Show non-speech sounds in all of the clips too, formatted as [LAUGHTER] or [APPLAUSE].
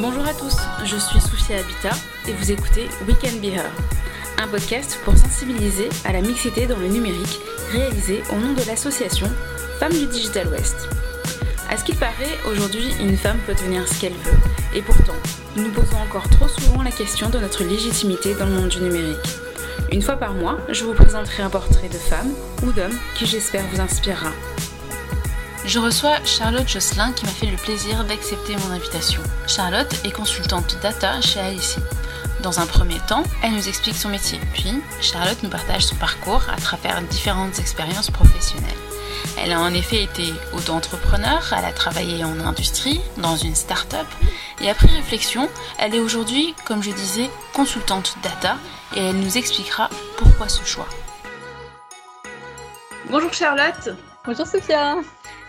Bonjour à tous, je suis Sophia Habitat et vous écoutez We Can Be Her, un podcast pour sensibiliser à la mixité dans le numérique réalisé au nom de l'association Femmes du Digital West. À ce qu'il paraît, aujourd'hui, une femme peut devenir ce qu'elle veut, et pourtant, nous posons encore trop souvent la question de notre légitimité dans le monde du numérique. Une fois par mois, je vous présenterai un portrait de femme ou d'homme qui j'espère vous inspirera. Je reçois Charlotte Josselin qui m'a fait le plaisir d'accepter mon invitation. Charlotte est consultante data chez AIC. Dans un premier temps, elle nous explique son métier, puis Charlotte nous partage son parcours à travers différentes expériences professionnelles. Elle a en effet été auto-entrepreneur, elle a travaillé en industrie, dans une start-up, et après réflexion, elle est aujourd'hui, comme je disais, consultante data, et elle nous expliquera pourquoi ce choix. Bonjour Charlotte Bonjour Sophia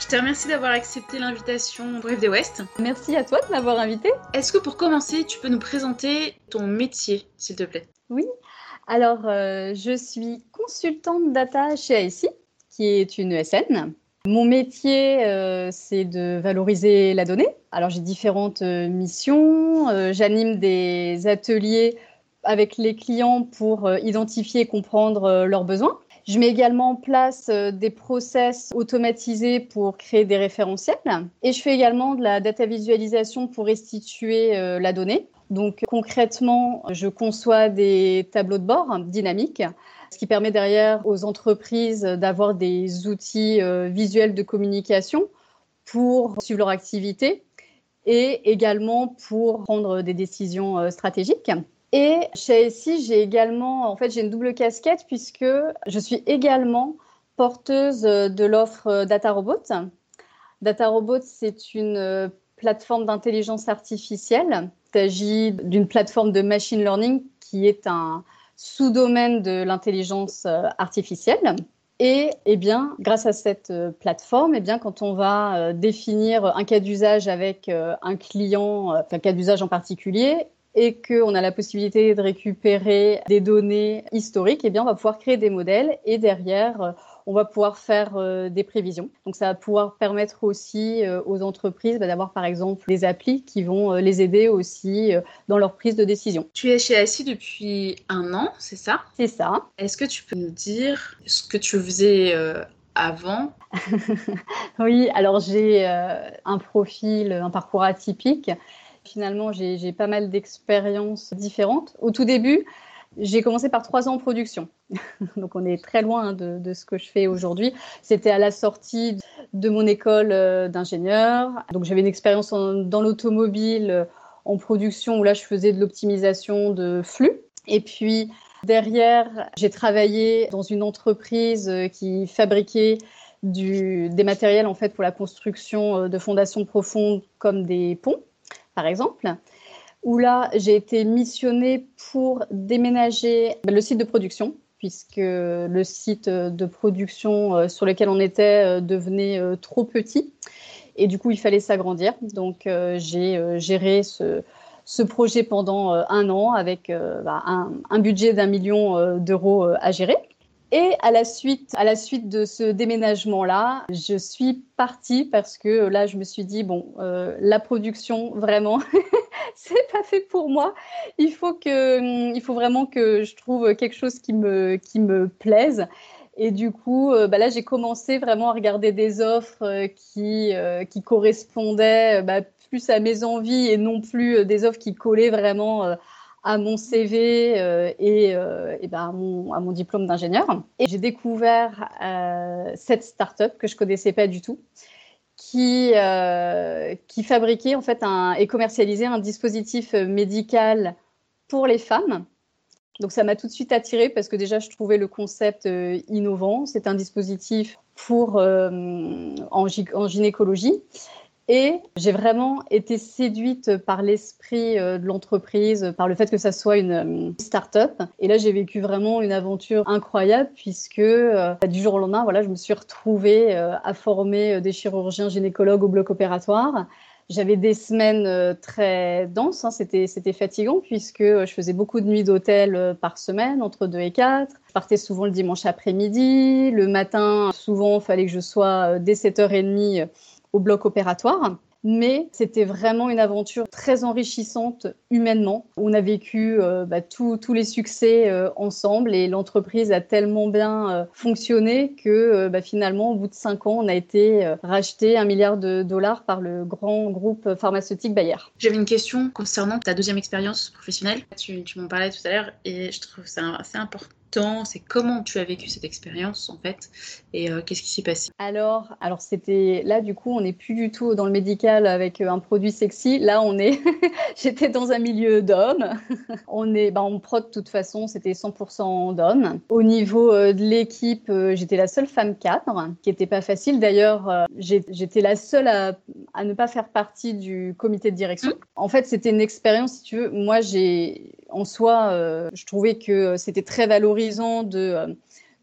je te remercie d'avoir accepté l'invitation Bref des Ouest. Merci à toi de m'avoir invité. Est-ce que pour commencer, tu peux nous présenter ton métier, s'il te plaît? Oui. Alors, euh, je suis consultante data chez AIC, qui est une ESN. Mon métier, euh, c'est de valoriser la donnée. Alors, j'ai différentes euh, missions. J'anime des ateliers avec les clients pour identifier et comprendre leurs besoins. Je mets également en place euh, des process automatisés pour créer des référentiels et je fais également de la data visualisation pour restituer euh, la donnée. Donc concrètement, je conçois des tableaux de bord dynamiques, ce qui permet derrière aux entreprises d'avoir des outils euh, visuels de communication pour suivre leur activité et également pour prendre des décisions stratégiques. Et chez SI, j'ai également, en fait, j'ai une double casquette puisque je suis également porteuse de l'offre DataRobot. DataRobot, c'est une euh, plateforme d'intelligence artificielle. Il s'agit d'une plateforme de machine learning qui est un sous-domaine de l'intelligence euh, artificielle. Et eh bien, grâce à cette euh, plateforme, eh bien, quand on va définir un cas d'usage avec un client, un cas d'usage en particulier, et qu'on a la possibilité de récupérer des données historiques, eh bien, on va pouvoir créer des modèles et derrière, euh, on va pouvoir faire euh, des prévisions. Donc, ça va pouvoir permettre aussi euh, aux entreprises bah, d'avoir, par exemple, des applis qui vont les aider aussi dans leur prise de décision. Tu es chez ASI depuis un an, c'est ça? C'est ça. Est-ce que tu peux nous dire ce que tu faisais avant? [LAUGHS] Oui, alors j'ai un profil, un parcours atypique. Finalement, j'ai pas mal d'expériences différentes. Au tout début, j'ai commencé par trois ans en production. [LAUGHS] Donc on est très loin de, ce que je fais aujourd'hui. C'était à la sortie de mon école euh, d'ingénieur. Donc j'avais une expérience dans l'automobile euh, en production où là je faisais de l'optimisation de flux. Et puis derrière, j'ai travaillé dans une entreprise euh, qui fabriquait des matériels en fait pour la construction de fondations profondes comme des ponts par exemple, où là, j'ai été missionnée pour déménager le site de production, puisque le site de production euh, sur lequel on était euh, devenait euh, trop petit. Et du coup, il fallait s'agrandir. Donc, j'ai géré ce, projet pendant un an avec bah, un, budget d'un million d'euros à gérer. Et à la suite, à la suite de ce déménagement-là, je suis partie parce que là, je me suis dit bon, euh, la production, vraiment, [LAUGHS] c'est pas fait pour moi. Il faut que, il faut vraiment que je trouve quelque chose qui me, qui me plaise. Et du coup, euh, bah là, j'ai commencé vraiment à regarder des offres euh, qui, qui correspondaient bah, plus à mes envies et non plus des offres qui collaient vraiment à mon CV euh, et, euh, et ben à, mon, à, mon, diplôme d'ingénieur. Et j'ai découvert euh, cette start-up que je connaissais pas du tout, qui, qui fabriquait en fait un, et commercialisait un dispositif médical pour les femmes. Donc ça m'a tout de suite attirée parce que déjà je trouvais le concept innovant. C'est un dispositif pour en, en gynécologie. Et j'ai vraiment été séduite par l'esprit euh, de l'entreprise, par le fait que ça soit une euh, start-up. Et là, j'ai vécu vraiment une aventure incroyable puisque euh, du jour au lendemain, voilà, je me suis retrouvée à former des chirurgiens gynécologues au bloc opératoire. J'avais des semaines très denses, hein. c'était, c'était fatigant puisque je faisais beaucoup de nuits d'hôtel par semaine, entre 2 et 4. Je partais souvent le dimanche après-midi. Le matin, souvent, il fallait que je sois dès 7h30 au bloc opératoire. mais c'était vraiment une aventure très enrichissante humainement. On a vécu euh, bah, tous les succès euh, ensemble et l'entreprise a tellement bien euh, fonctionné que bah, finalement, au bout de cinq ans, on a été racheté un milliard de dollars par le grand groupe pharmaceutique Bayer. J'avais une question concernant ta deuxième expérience professionnelle. Tu, tu m'en parlais tout à l'heure et je trouve ça assez important c'est comment tu as vécu cette expérience en fait et euh, qu'est-ce qui s'est passé? Alors, alors c'était là du coup on n'est plus du tout dans le médical avec euh, un produit sexy. Là on est, [LAUGHS] j'étais dans un milieu d'hommes. [LAUGHS] on est, bah, en prod de toute façon c'était 100% d'hommes. Au niveau euh, de l'équipe, j'étais la seule femme cadre, qui n'était pas facile. D'ailleurs, j'étais la seule à, à, ne pas faire partie du comité de direction. Mmh. En fait, c'était une expérience, si tu veux. Moi, j'ai en soi, je trouvais que c'était très valorisant de, euh,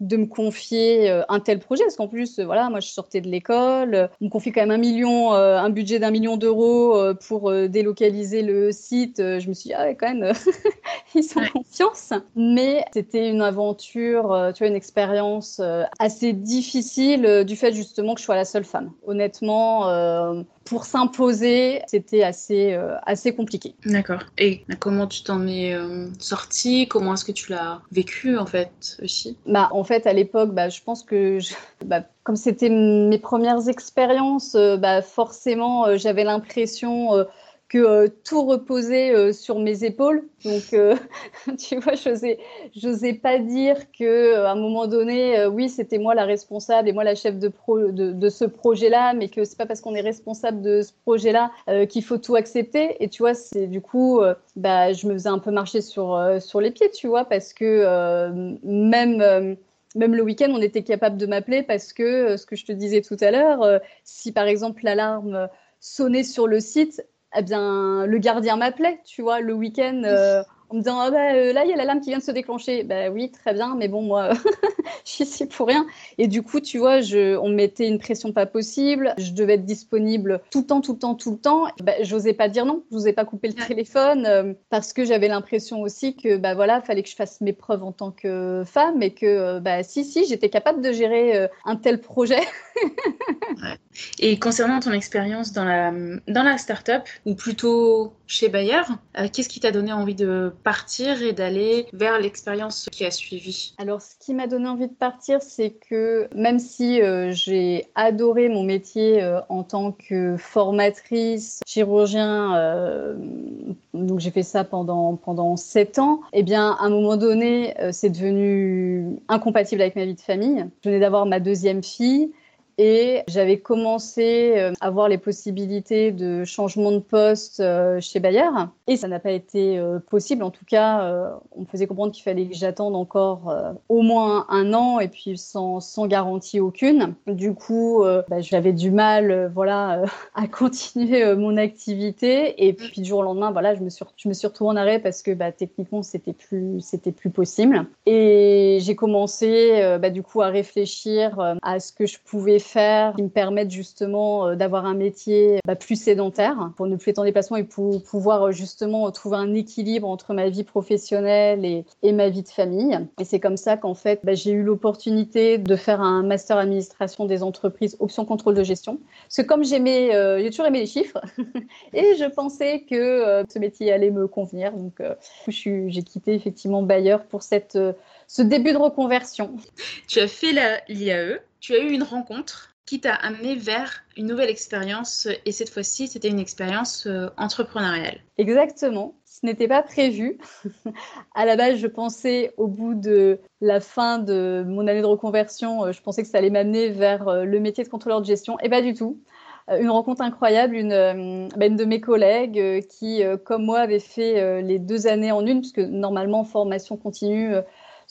de me confier euh, un tel projet. Parce qu'en plus euh, voilà moi je sortais de l'école. On me confie quand même un million un budget d'un million d'euros pour délocaliser le site. Je me suis dit ah ouais, quand même [LAUGHS] ils sont confiance mais c'était une aventure tu vois une expérience assez difficile du fait justement que je sois la seule femme. Honnêtement pour s'imposer, c'était assez, euh, assez compliqué. D'accord. Et comment tu t'en es euh, sortie? Comment est-ce que tu l'as vécu en fait aussi? Bah, En fait, à l'époque, bah, je pense que bah, comme c'était mes premières expériences, euh, bah, forcément, j'avais l'impression que euh, tout reposait euh, sur mes épaules. Donc, euh, [LAUGHS] tu vois, je n'osais pas dire que à un moment donné, oui, c'était moi la responsable et moi la chef de, pro, de, ce projet-là, mais que c'est pas parce qu'on est responsable de ce projet-là qu'il faut tout accepter. Et tu vois, c'est du coup, bah, je me faisais un peu marcher sur, sur les pieds, tu vois, parce que même même le week-end, on était capable de m'appeler parce que, ce que je te disais tout à l'heure, si par exemple l'alarme sonnait sur le site, eh bien, le gardien m'appelait, tu vois, le week-end, euh, en me disant ah bah, euh, là, il y a la lame qui vient de se déclencher. Ben oui, très bien, mais bon, moi, [LAUGHS] je suis ici pour rien. Et du coup, tu vois, je, on mettait une pression pas possible. Je devais être disponible tout le temps, tout le temps, tout le temps. Ben, j'osais pas dire non, j'osais pas couper le téléphone euh, parce que j'avais l'impression aussi que, bah voilà, fallait que je fasse mes preuves en tant que femme et que, bah si, si, j'étais capable de gérer un tel projet. [LAUGHS] Et concernant ton expérience dans la, dans la start-up, ou plutôt chez Bayer, euh, qu'est-ce qui t'a donné envie de partir et d'aller vers l'expérience qui a suivi Alors, ce qui m'a donné envie de partir, c'est que même si euh, j'ai adoré mon métier euh, en tant que formatrice, chirurgien, donc j'ai fait ça pendant, pendant 7 ans, et eh bien, à un moment donné, c'est devenu incompatible avec ma vie de famille. Je venais d'avoir ma deuxième fille. Et j'avais commencé euh, à voir les possibilités de changement de poste euh, chez Bayer. Et ça n'a pas été euh, possible. En tout cas, on me faisait comprendre qu'il fallait que j'attende encore au moins un an et puis sans, sans garantie aucune. Du coup, bah, j'avais du mal voilà, [LAUGHS] à continuer mon activité. Et puis du jour au lendemain, voilà, je me suis, je me suis retrouvée en arrêt parce que bah, techniquement, c'était plus, c'était plus possible. Et j'ai commencé bah, du coup à réfléchir à ce que je pouvais faire qui me permettent justement euh, d'avoir un métier bah, plus sédentaire pour ne plus être en déplacement et pour pouvoir euh, justement trouver un équilibre entre ma vie professionnelle et, ma vie de famille. Et c'est comme ça qu'en fait, bah, j'ai eu l'opportunité de faire un master administration des entreprises, option contrôle de gestion. Parce que comme j'aimais, euh, j'ai toujours aimé les chiffres [LAUGHS] et je pensais que ce métier allait me convenir. Donc, j'ai quitté effectivement Bayer pour cette, ce début de reconversion. Tu as fait l'IAE tu as eu une rencontre qui t'a amené vers une nouvelle expérience et cette fois-ci, c'était une expérience euh, entrepreneuriale. Exactement. Ce n'était pas prévu. [LAUGHS] à la base, je pensais au bout de la fin de mon année de reconversion, euh, je pensais que ça allait m'amener vers euh, le métier de contrôleur de gestion et pas du tout une rencontre incroyable, une, bah, une de mes collègues qui, comme moi, avait fait les deux années en une, puisque normalement, formation continue,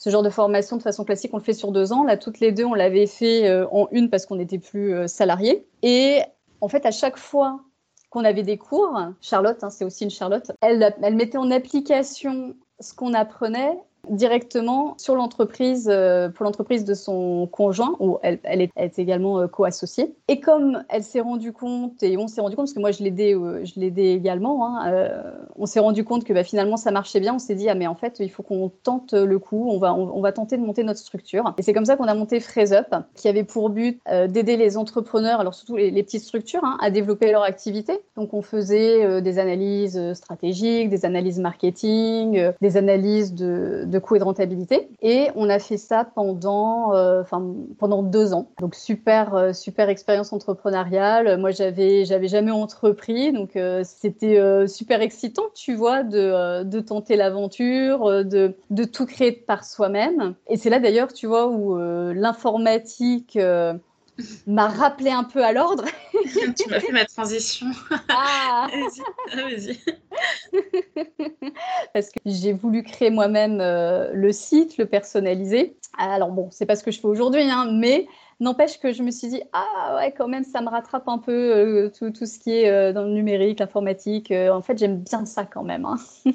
ce genre de formation de façon classique, on le fait sur deux ans. Là, toutes les deux, on l'avait fait euh, en une parce qu'on n'était plus euh, salariés. Et en fait, à chaque fois qu'on avait des cours, Charlotte, hein, c'est aussi une Charlotte, elle mettait en application ce qu'on apprenait directement sur l'entreprise, euh, pour l'entreprise de son conjoint, où elle, est, également co-associée. Et comme elle s'est rendue compte, et on s'est rendu compte, parce que moi je l'aidais, je l'aidais également, hein, on s'est rendu compte que bah, finalement ça marchait bien. On s'est dit ah mais en fait il faut qu'on tente le coup, on va on, va tenter de monter notre structure. Et c'est comme ça qu'on a monté Fraise Up, qui avait pour but d'aider les entrepreneurs, alors surtout les, petites structures, hein, à développer leur activité. Donc on faisait des analyses stratégiques, des analyses marketing, des analyses de coûts et de rentabilité. Et on a fait ça pendant, euh, enfin, pendant deux ans. Donc super, euh, super expérience entrepreneuriale. Moi, j'avais, j'avais jamais entrepris, donc euh, c'était super excitant, tu vois, de, de tenter l'aventure, de, de tout créer par soi-même. Et c'est là d'ailleurs, tu vois, où l'informatique m'a rappelé un peu à l'ordre. [LAUGHS] tu m'as fait ma transition. Ah Vas-y. [LAUGHS] parce que j'ai voulu créer moi-même euh, le site, le personnaliser. Alors bon, c'est pas ce que je fais aujourd'hui, hein, mais N'empêche que je me suis dit, ah ouais, quand même, ça me rattrape un peu euh, tout, tout, ce qui est euh, dans le numérique, l'informatique. Euh, en fait, j'aime bien ça quand même. Hein. [LAUGHS]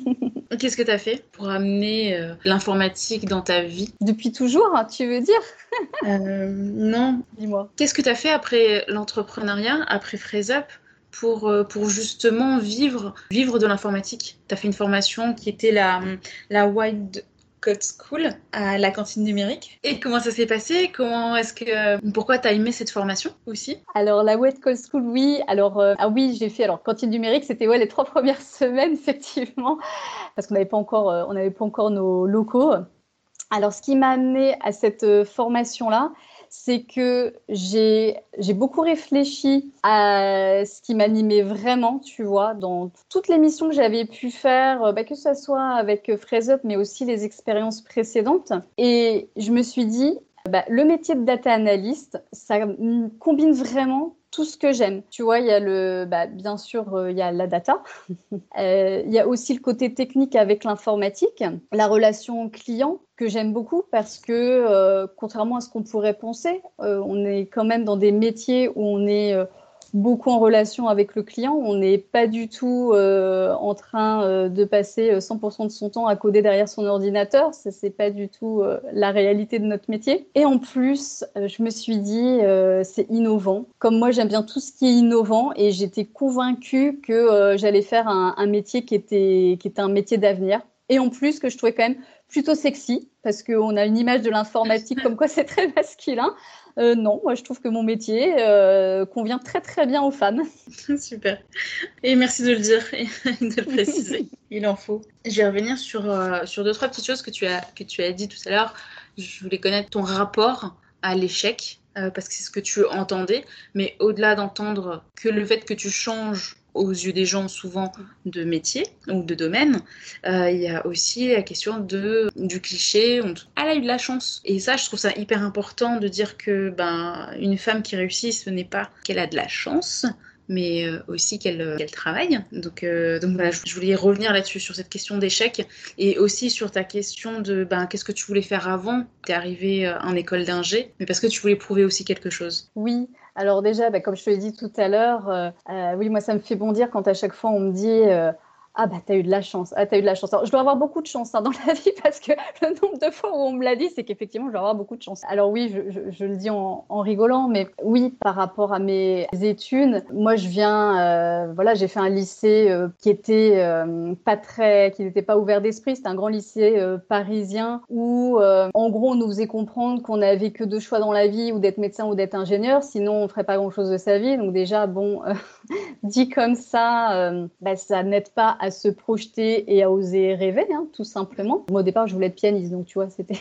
Qu'est-ce que tu as fait pour amener l'informatique dans ta vie? Depuis toujours, hein, tu veux dire? Non. Dis-moi. Qu'est-ce que tu as fait après l'entrepreneuriat, après FraseUp pour, pour justement vivre, de l'informatique Tu as fait une formation qui était la, la Wide Code School à la cantine numérique. Et comment ça s'est passé? Comment que pourquoi tu as aimé cette formation aussi? Alors la Wet Code School, oui. Alors euh, ah oui, j'ai fait alors cantine numérique, c'était ouais les trois [LAUGHS] premières semaines effectivement parce qu'on n'avait pas encore euh, pas encore nos locaux. Alors ce qui m'a amené à cette euh, formation là, c'est que j'ai beaucoup réfléchi à ce qui m'animait vraiment, tu vois, dans toutes les missions que j'avais pu faire, euh, bah, que ce soit avec Up, mais aussi les expériences précédentes. Et je me suis dit, bah, le métier de data analyst, ça combine vraiment tout ce que j'aime. Tu vois, il y a le, bah, bien sûr, euh, il y a la data. [LAUGHS] Euh, il y a aussi le côté technique avec l'informatique, la relation client que j'aime beaucoup parce que, euh, contrairement à ce qu'on pourrait penser, on est quand même dans des métiers où on est beaucoup en relation avec le client. On n'est pas du tout euh, en train euh, de passer 100% euh, de son temps à coder derrière son ordinateur. Ce n'est pas du tout la réalité de notre métier. Et en plus, je me suis dit, c'est innovant. Comme moi, j'aime bien tout ce qui est innovant et j'étais convaincue que j'allais faire un, un, métier qui était, qui était un métier d'avenir. Et en plus, que je trouvais quand même plutôt sexy parce qu'on a une image de l'informatique comme quoi c'est très masculin. Euh, non, moi je trouve que mon métier euh, convient très très bien aux femmes. [LAUGHS] Super. Et merci de le dire et [LAUGHS] de le préciser. [LAUGHS] Il en faut. Je vais revenir sur, euh, sur deux, trois petites choses que tu as, que tu as dit tout à l'heure. Je voulais connaître ton rapport à l'échec, parce que c'est ce que tu entendais. Mais au-delà d'entendre que le fait que tu changes aux yeux des gens souvent de métier ou de domaine, euh, il y a aussi la question de, du cliché, elle a eu de la chance. Et ça, je trouve ça hyper important de dire que ben, une femme qui réussit, ce n'est pas qu'elle a de la chance, mais euh, aussi qu'elle travaille. Donc, euh, donc je voulais revenir là-dessus, sur cette question d'échec, et aussi sur ta question de ben, qu'est-ce que tu voulais faire avant? Tu es arrivé en école d'ingé, mais parce que tu voulais prouver aussi quelque chose. Oui, alors déjà, bah, comme je te l'ai dit tout à l'heure, euh, euh, oui, moi ça me fait bondir quand à chaque fois on me dit euh, ah bah t'as eu de la chance, ah t'as eu de la chance. Je dois avoir beaucoup de chance hein, [LAUGHS] dans la vie parce que le nombre de fois où on me l'a dit, c'est qu'effectivement je dois avoir beaucoup de chance. Alors oui, je, le dis en, rigolant, mais oui, par rapport à mes études, moi je viens, euh, voilà, j'ai fait un lycée euh, qui était euh, pas très, qui n'était pas ouvert d'esprit. C'était un grand lycée parisien où, en gros, on nous faisait comprendre qu'on n'avait que deux choix dans la vie, ou d'être médecin ou d'être ingénieur, sinon on ferait pas grand chose de sa vie. Donc déjà, bon, [LAUGHS] dit comme ça, bah, ça n'aide pas à se projeter et à oser rêver, hein, tout simplement. Moi, au départ, je voulais être pianiste, donc tu vois, c'était.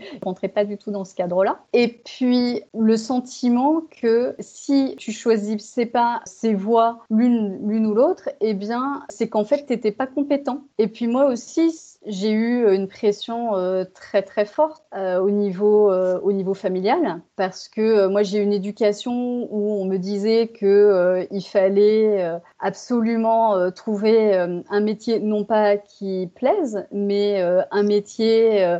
Je rentrais pas du tout dans ce cadre-là. Et puis, le sentiment que si tu choisissais pas ces voies l'une ou l'autre, eh bien, c'est qu'en fait, tu n'étais pas compétent. Et puis, moi aussi, j'ai eu une pression euh, très très forte euh, au niveau euh, au niveau familial parce que moi j'ai une éducation où on me disait que il fallait absolument trouver un métier non pas qui plaise mais un métier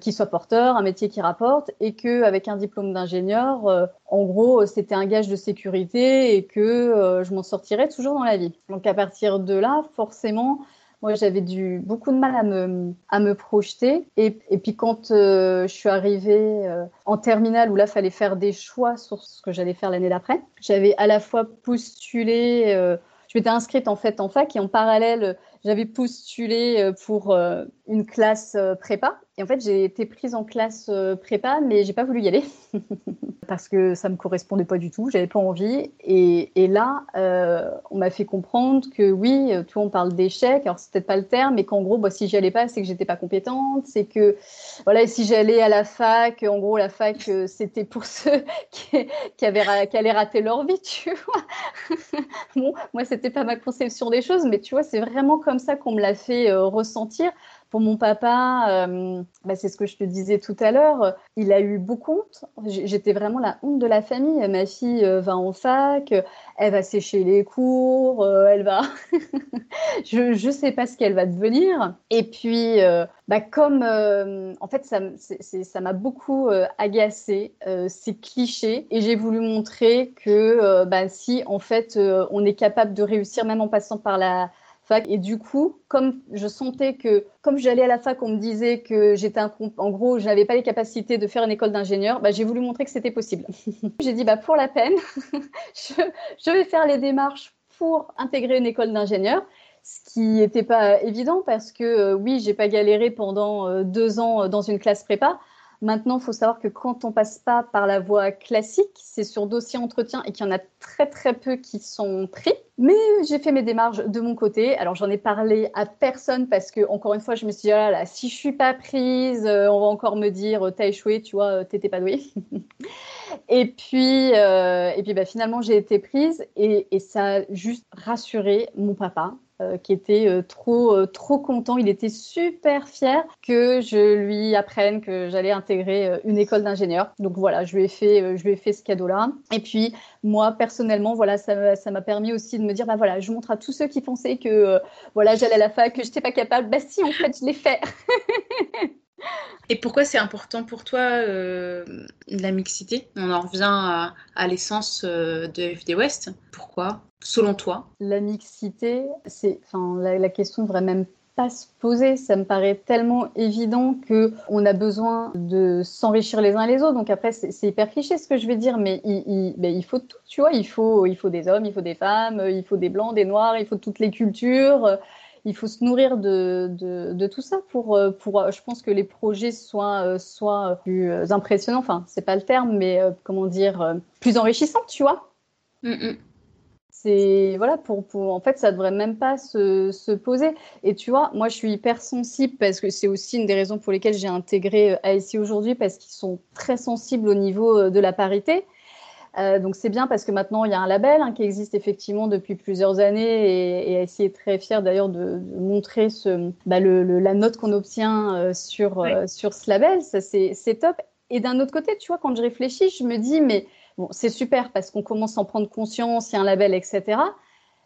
qui soit porteur, un métier qui rapporte, et que avec un diplôme d'ingénieur, en gros, c'était un gage de sécurité et que je m'en sortirais toujours dans la vie. Donc à partir de là, forcément, moi, j'avais du beaucoup de mal à me, à me projeter. Et, et puis, quand euh, je suis arrivée euh, en terminale, où là, fallait faire des choix sur ce que j'allais faire l'année d'après, j'avais à la fois postulé, euh, je m'étais inscrite en fait en fac et en parallèle, j'avais postulé pour une classe prépa. Et en fait, j'ai été prise en classe prépa, mais j'ai pas voulu y aller. [LAUGHS] parce que ça me correspondait pas du tout, j'avais pas envie. Et, là, euh, on m'a fait comprendre que oui, tout on parle d'échec, alors c'est peut-être pas le terme, mais qu'en gros, bah, si j'y allais pas, c'est que j'étais pas compétente, c'est que voilà, si j'allais à la fac, en gros, la fac, euh, c'était pour [LAUGHS] ceux qui, avaient, qui allaient rater leur vie, tu vois. [LAUGHS] bon, moi, c'était pas ma conception des choses, mais tu vois, c'est vraiment comme ça qu'on me l'a fait euh, ressentir. Pour mon papa, euh, bah, c'est ce que je te disais tout à l'heure, il a eu beaucoup honte. J'étais vraiment la honte de la famille. Ma fille euh, va en fac, elle va sécher les cours, euh, elle va. [LAUGHS] je ne sais pas ce qu'elle va devenir. Et puis, bah, comme en fait, ça m'a beaucoup agacé, ces clichés. Et j'ai voulu montrer que bah, si en fait on est capable de réussir, même en passant par la et du coup, comme je sentais que, comme j'allais à la fac, on me disait que j'étais un, en gros, je n'avais pas les capacités de faire une école d'ingénieur, bah, j'ai voulu montrer que c'était possible. [LAUGHS] j'ai dit, bah, pour la peine, [LAUGHS] je, vais faire les démarches pour intégrer une école d'ingénieur ce qui n'était pas évident parce que euh, oui, j'ai pas galéré pendant euh, deux ans euh, dans une classe prépa, Maintenant, il faut savoir que quand on passe pas par la voie classique, c'est sur dossier entretien et qu'il y en a très très peu qui sont pris. Mais j'ai fait mes démarches de mon côté. Alors j'en ai parlé à personne parce que encore une fois, je me suis dit ah là, si je suis pas prise, euh, on va encore me dire t'as échoué, tu vois, euh, t'étais pas douée. [LAUGHS] et puis euh, et puis bah, finalement j'ai été prise et, et ça a juste rassuré mon papa euh, qui était euh, trop, euh, trop content. Il était super fier que je lui apprenne que j'allais intégrer une école d'ingénieur. Donc voilà, je lui ai fait, je lui ai fait ce cadeau-là. Et puis moi personnellement, voilà, ça m'a permis aussi de me dire, bah voilà, je montre à tous ceux qui pensaient que voilà, j'allais à la fac, que je n'étais pas capable. Bah si, en fait, je l'ai fait. [LAUGHS] Et pourquoi c'est important pour toi la mixité? On en revient à, l'essence de FD West. Pourquoi? Selon toi? La mixité, c'est, enfin, la, question ne devrait même pas se poser. Ça me paraît tellement évident que on a besoin de s'enrichir les uns les autres. Donc après, c'est hyper cliché ce que je vais dire, mais il, ben, il, faut tout, tu vois. Il faut, il faut des hommes, il faut des femmes, il faut des blancs, des noirs, il faut toutes les cultures. Il faut se nourrir de, de, tout ça pour, pour, je pense que les projets soient, soient plus impressionnants. Enfin, c'est pas le terme, mais comment dire, plus enrichissants, tu vois. Mm, mm c'est voilà pour, pour, en fait ça devrait même pas se, se, poser et tu vois moi je suis hyper sensible parce que c'est aussi une des raisons pour lesquelles j'ai intégré euh, ASI aujourd'hui parce qu'ils sont très sensibles au niveau euh, de la parité euh, donc c'est bien parce que maintenant il y a un label hein, qui existe effectivement depuis plusieurs années et, et ASI est très fier d'ailleurs de, de, montrer ce, bah, le, la note qu'on obtient euh, sur, sur ce label ça c'est top et d'un autre côté tu vois quand je réfléchis je me dis mais Bon, c'est super parce qu'on commence à en prendre conscience, il y a un label, etc.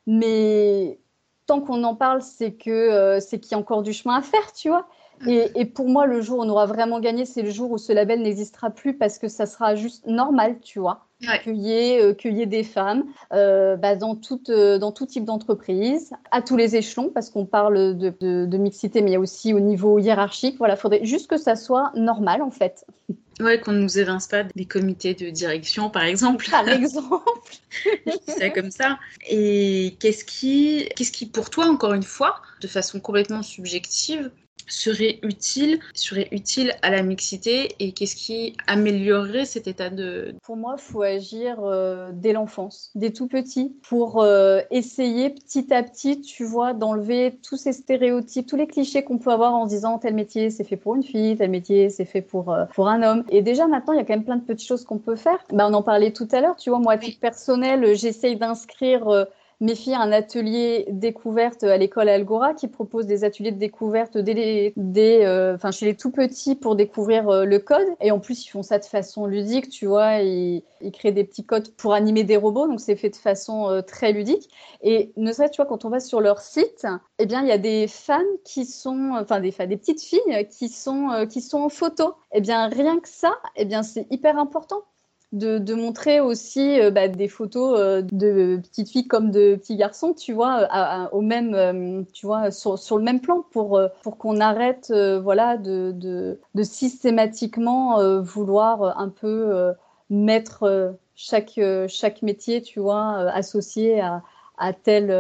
Mais tant qu'on en parle, c'est que euh, c'est qu'il y a encore du chemin à faire, tu vois. Et, pour moi, le jour où on aura vraiment gagné, c'est le jour où ce label n'existera plus parce que ça sera juste normal, tu vois. Qu'il y, euh, y, ait des femmes euh, bah, dans, tout, dans tout type d'entreprise, à tous les échelons, parce qu'on parle de, de, de, mixité, mais il y a aussi au niveau hiérarchique. Voilà, faudrait juste que ça soit normal, en fait. Ouais, qu'on ne nous évince pas des comités de direction, par exemple. Par exemple. [LAUGHS] c'est comme ça. Et qu'est-ce qui, qu'est-ce qui, pour toi, encore une fois, de façon complètement subjective, serait utile, serait utile à la mixité et qu'est-ce qui améliorerait cet état de... Pour moi, il faut agir euh, dès l'enfance, dès tout petit, pour euh, essayer petit à petit, tu vois, d'enlever tous ces stéréotypes, tous les clichés qu'on peut avoir en se disant tel métier c'est fait pour une fille, tel métier c'est fait pour, euh, pour un homme. Et déjà maintenant, il y a quand même plein de petites choses qu'on peut faire. Bah, on en parlait tout à l'heure, tu vois, moi à titre personnel, j'essaye d'inscrire filles un atelier découverte à l'école Algora qui propose des ateliers de découverte dès euh, enfin, chez les tout petits pour découvrir euh, le code. Et en plus, ils font ça de façon ludique, tu vois. Ils, ils créent des petits codes pour animer des robots, donc c'est fait de façon euh, très ludique. Et ne serait-ce, tu vois, quand on va sur leur site, eh bien, il y a des femmes qui sont, enfin, des, des petites filles qui sont, qui sont en photo. Eh bien, rien que ça, eh bien, c'est hyper important de, montrer aussi euh, bah, des photos euh, de petites filles comme de petits garçons, tu vois, au même, euh, tu vois, sur, le même plan pour, pour qu'on arrête, voilà, de, de, systématiquement vouloir un peu mettre chaque, chaque métier, tu vois, associé à, à, tel,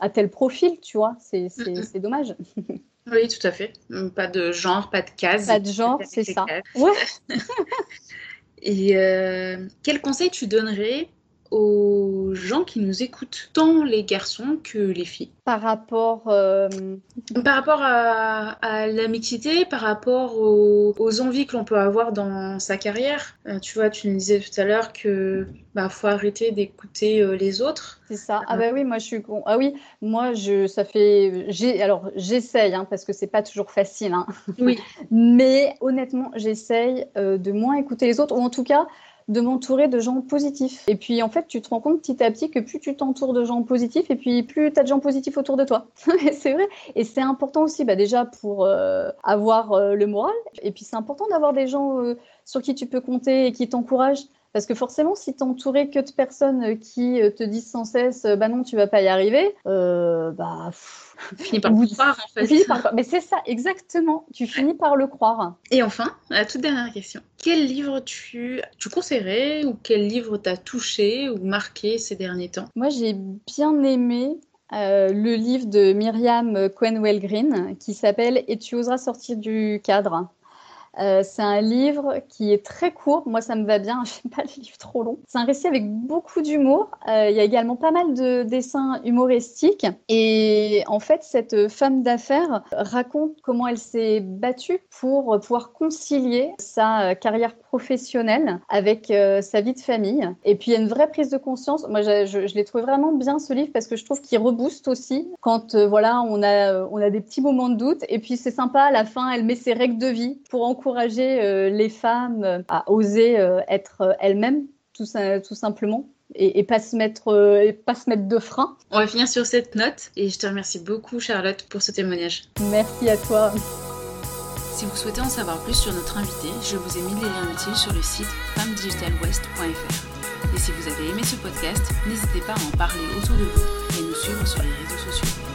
à tel profil, tu vois. C'est dommage. [LAUGHS] Oui, tout à fait. Pas de genre, pas de case. Pas de genre, c'est ça. Ouais. [LAUGHS] Et euh, quel conseil tu donnerais aux gens qui nous écoutent, tant les garçons que les filles Par rapport, euh, par rapport à, la mixité, par rapport aux, envies que l'on peut avoir dans sa carrière. Euh, tu vois, tu nous disais tout à l'heure que bah faut arrêter d'écouter euh, les autres. C'est ça. Ah bah oui, moi je suis ah oui, moi je ça fait j'ai alors j'essaye hein, parce que c'est pas toujours facile hein. Oui. [LAUGHS] Mais honnêtement, j'essaye de moins écouter les autres ou en tout cas de m'entourer de gens positifs. Et puis en fait, tu te rends compte petit à petit que plus tu t'entoures de gens positifs, et puis plus tu as de gens positifs autour de toi. [LAUGHS] c'est vrai. Et c'est important aussi, bah, déjà pour euh, avoir euh, le moral. Et puis c'est important d'avoir des gens euh, sur qui tu peux compter et qui t'encouragent. Parce que forcément, si tu entouré que de personnes qui te disent sans cesse, bah non, tu vas pas y arriver, bah. finis par le croire en fait. Mais c'est ça, exactement. Tu finis par le croire. Et enfin, la toute dernière question. Quel livre tu, tu conseillerais ou quel livre t'a touché ou marqué ces derniers temps? Moi, j'ai bien aimé euh, le livre de Myriam Quenwell Green qui s'appelle Et tu oseras sortir du cadre. Euh, c'est un livre qui est très court. Moi, ça me va bien. [LAUGHS] Je n'aime pas les livres trop longs. C'est un récit avec beaucoup d'humour. Euh, il y a également pas mal de dessins humoristiques. Et en fait, cette femme d'affaires raconte comment elle s'est battue pour pouvoir concilier sa carrière professionnelle avec euh, sa vie de famille. Et puis, il y a une vraie prise de conscience. Moi, je, je, l'ai trouvé vraiment bien ce livre parce que je trouve qu'il rebooste aussi quand voilà, on a, on a des petits moments de doute. Et puis, c'est sympa. À la fin, elle met ses règles de vie pour encourager euh, les femmes euh, à oser euh, être elles-mêmes, tout, tout simplement. Et, pas se mettre pas se mettre de frein. On va finir sur cette note et je te remercie beaucoup Charlotte pour ce témoignage. Merci à toi. Si vous souhaitez en savoir plus sur notre invité, je vous ai mis les liens utiles sur le site femmedigitalwest.fr. Et si vous avez aimé ce podcast, n'hésitez pas à en parler autour de vous et nous suivre sur les réseaux sociaux.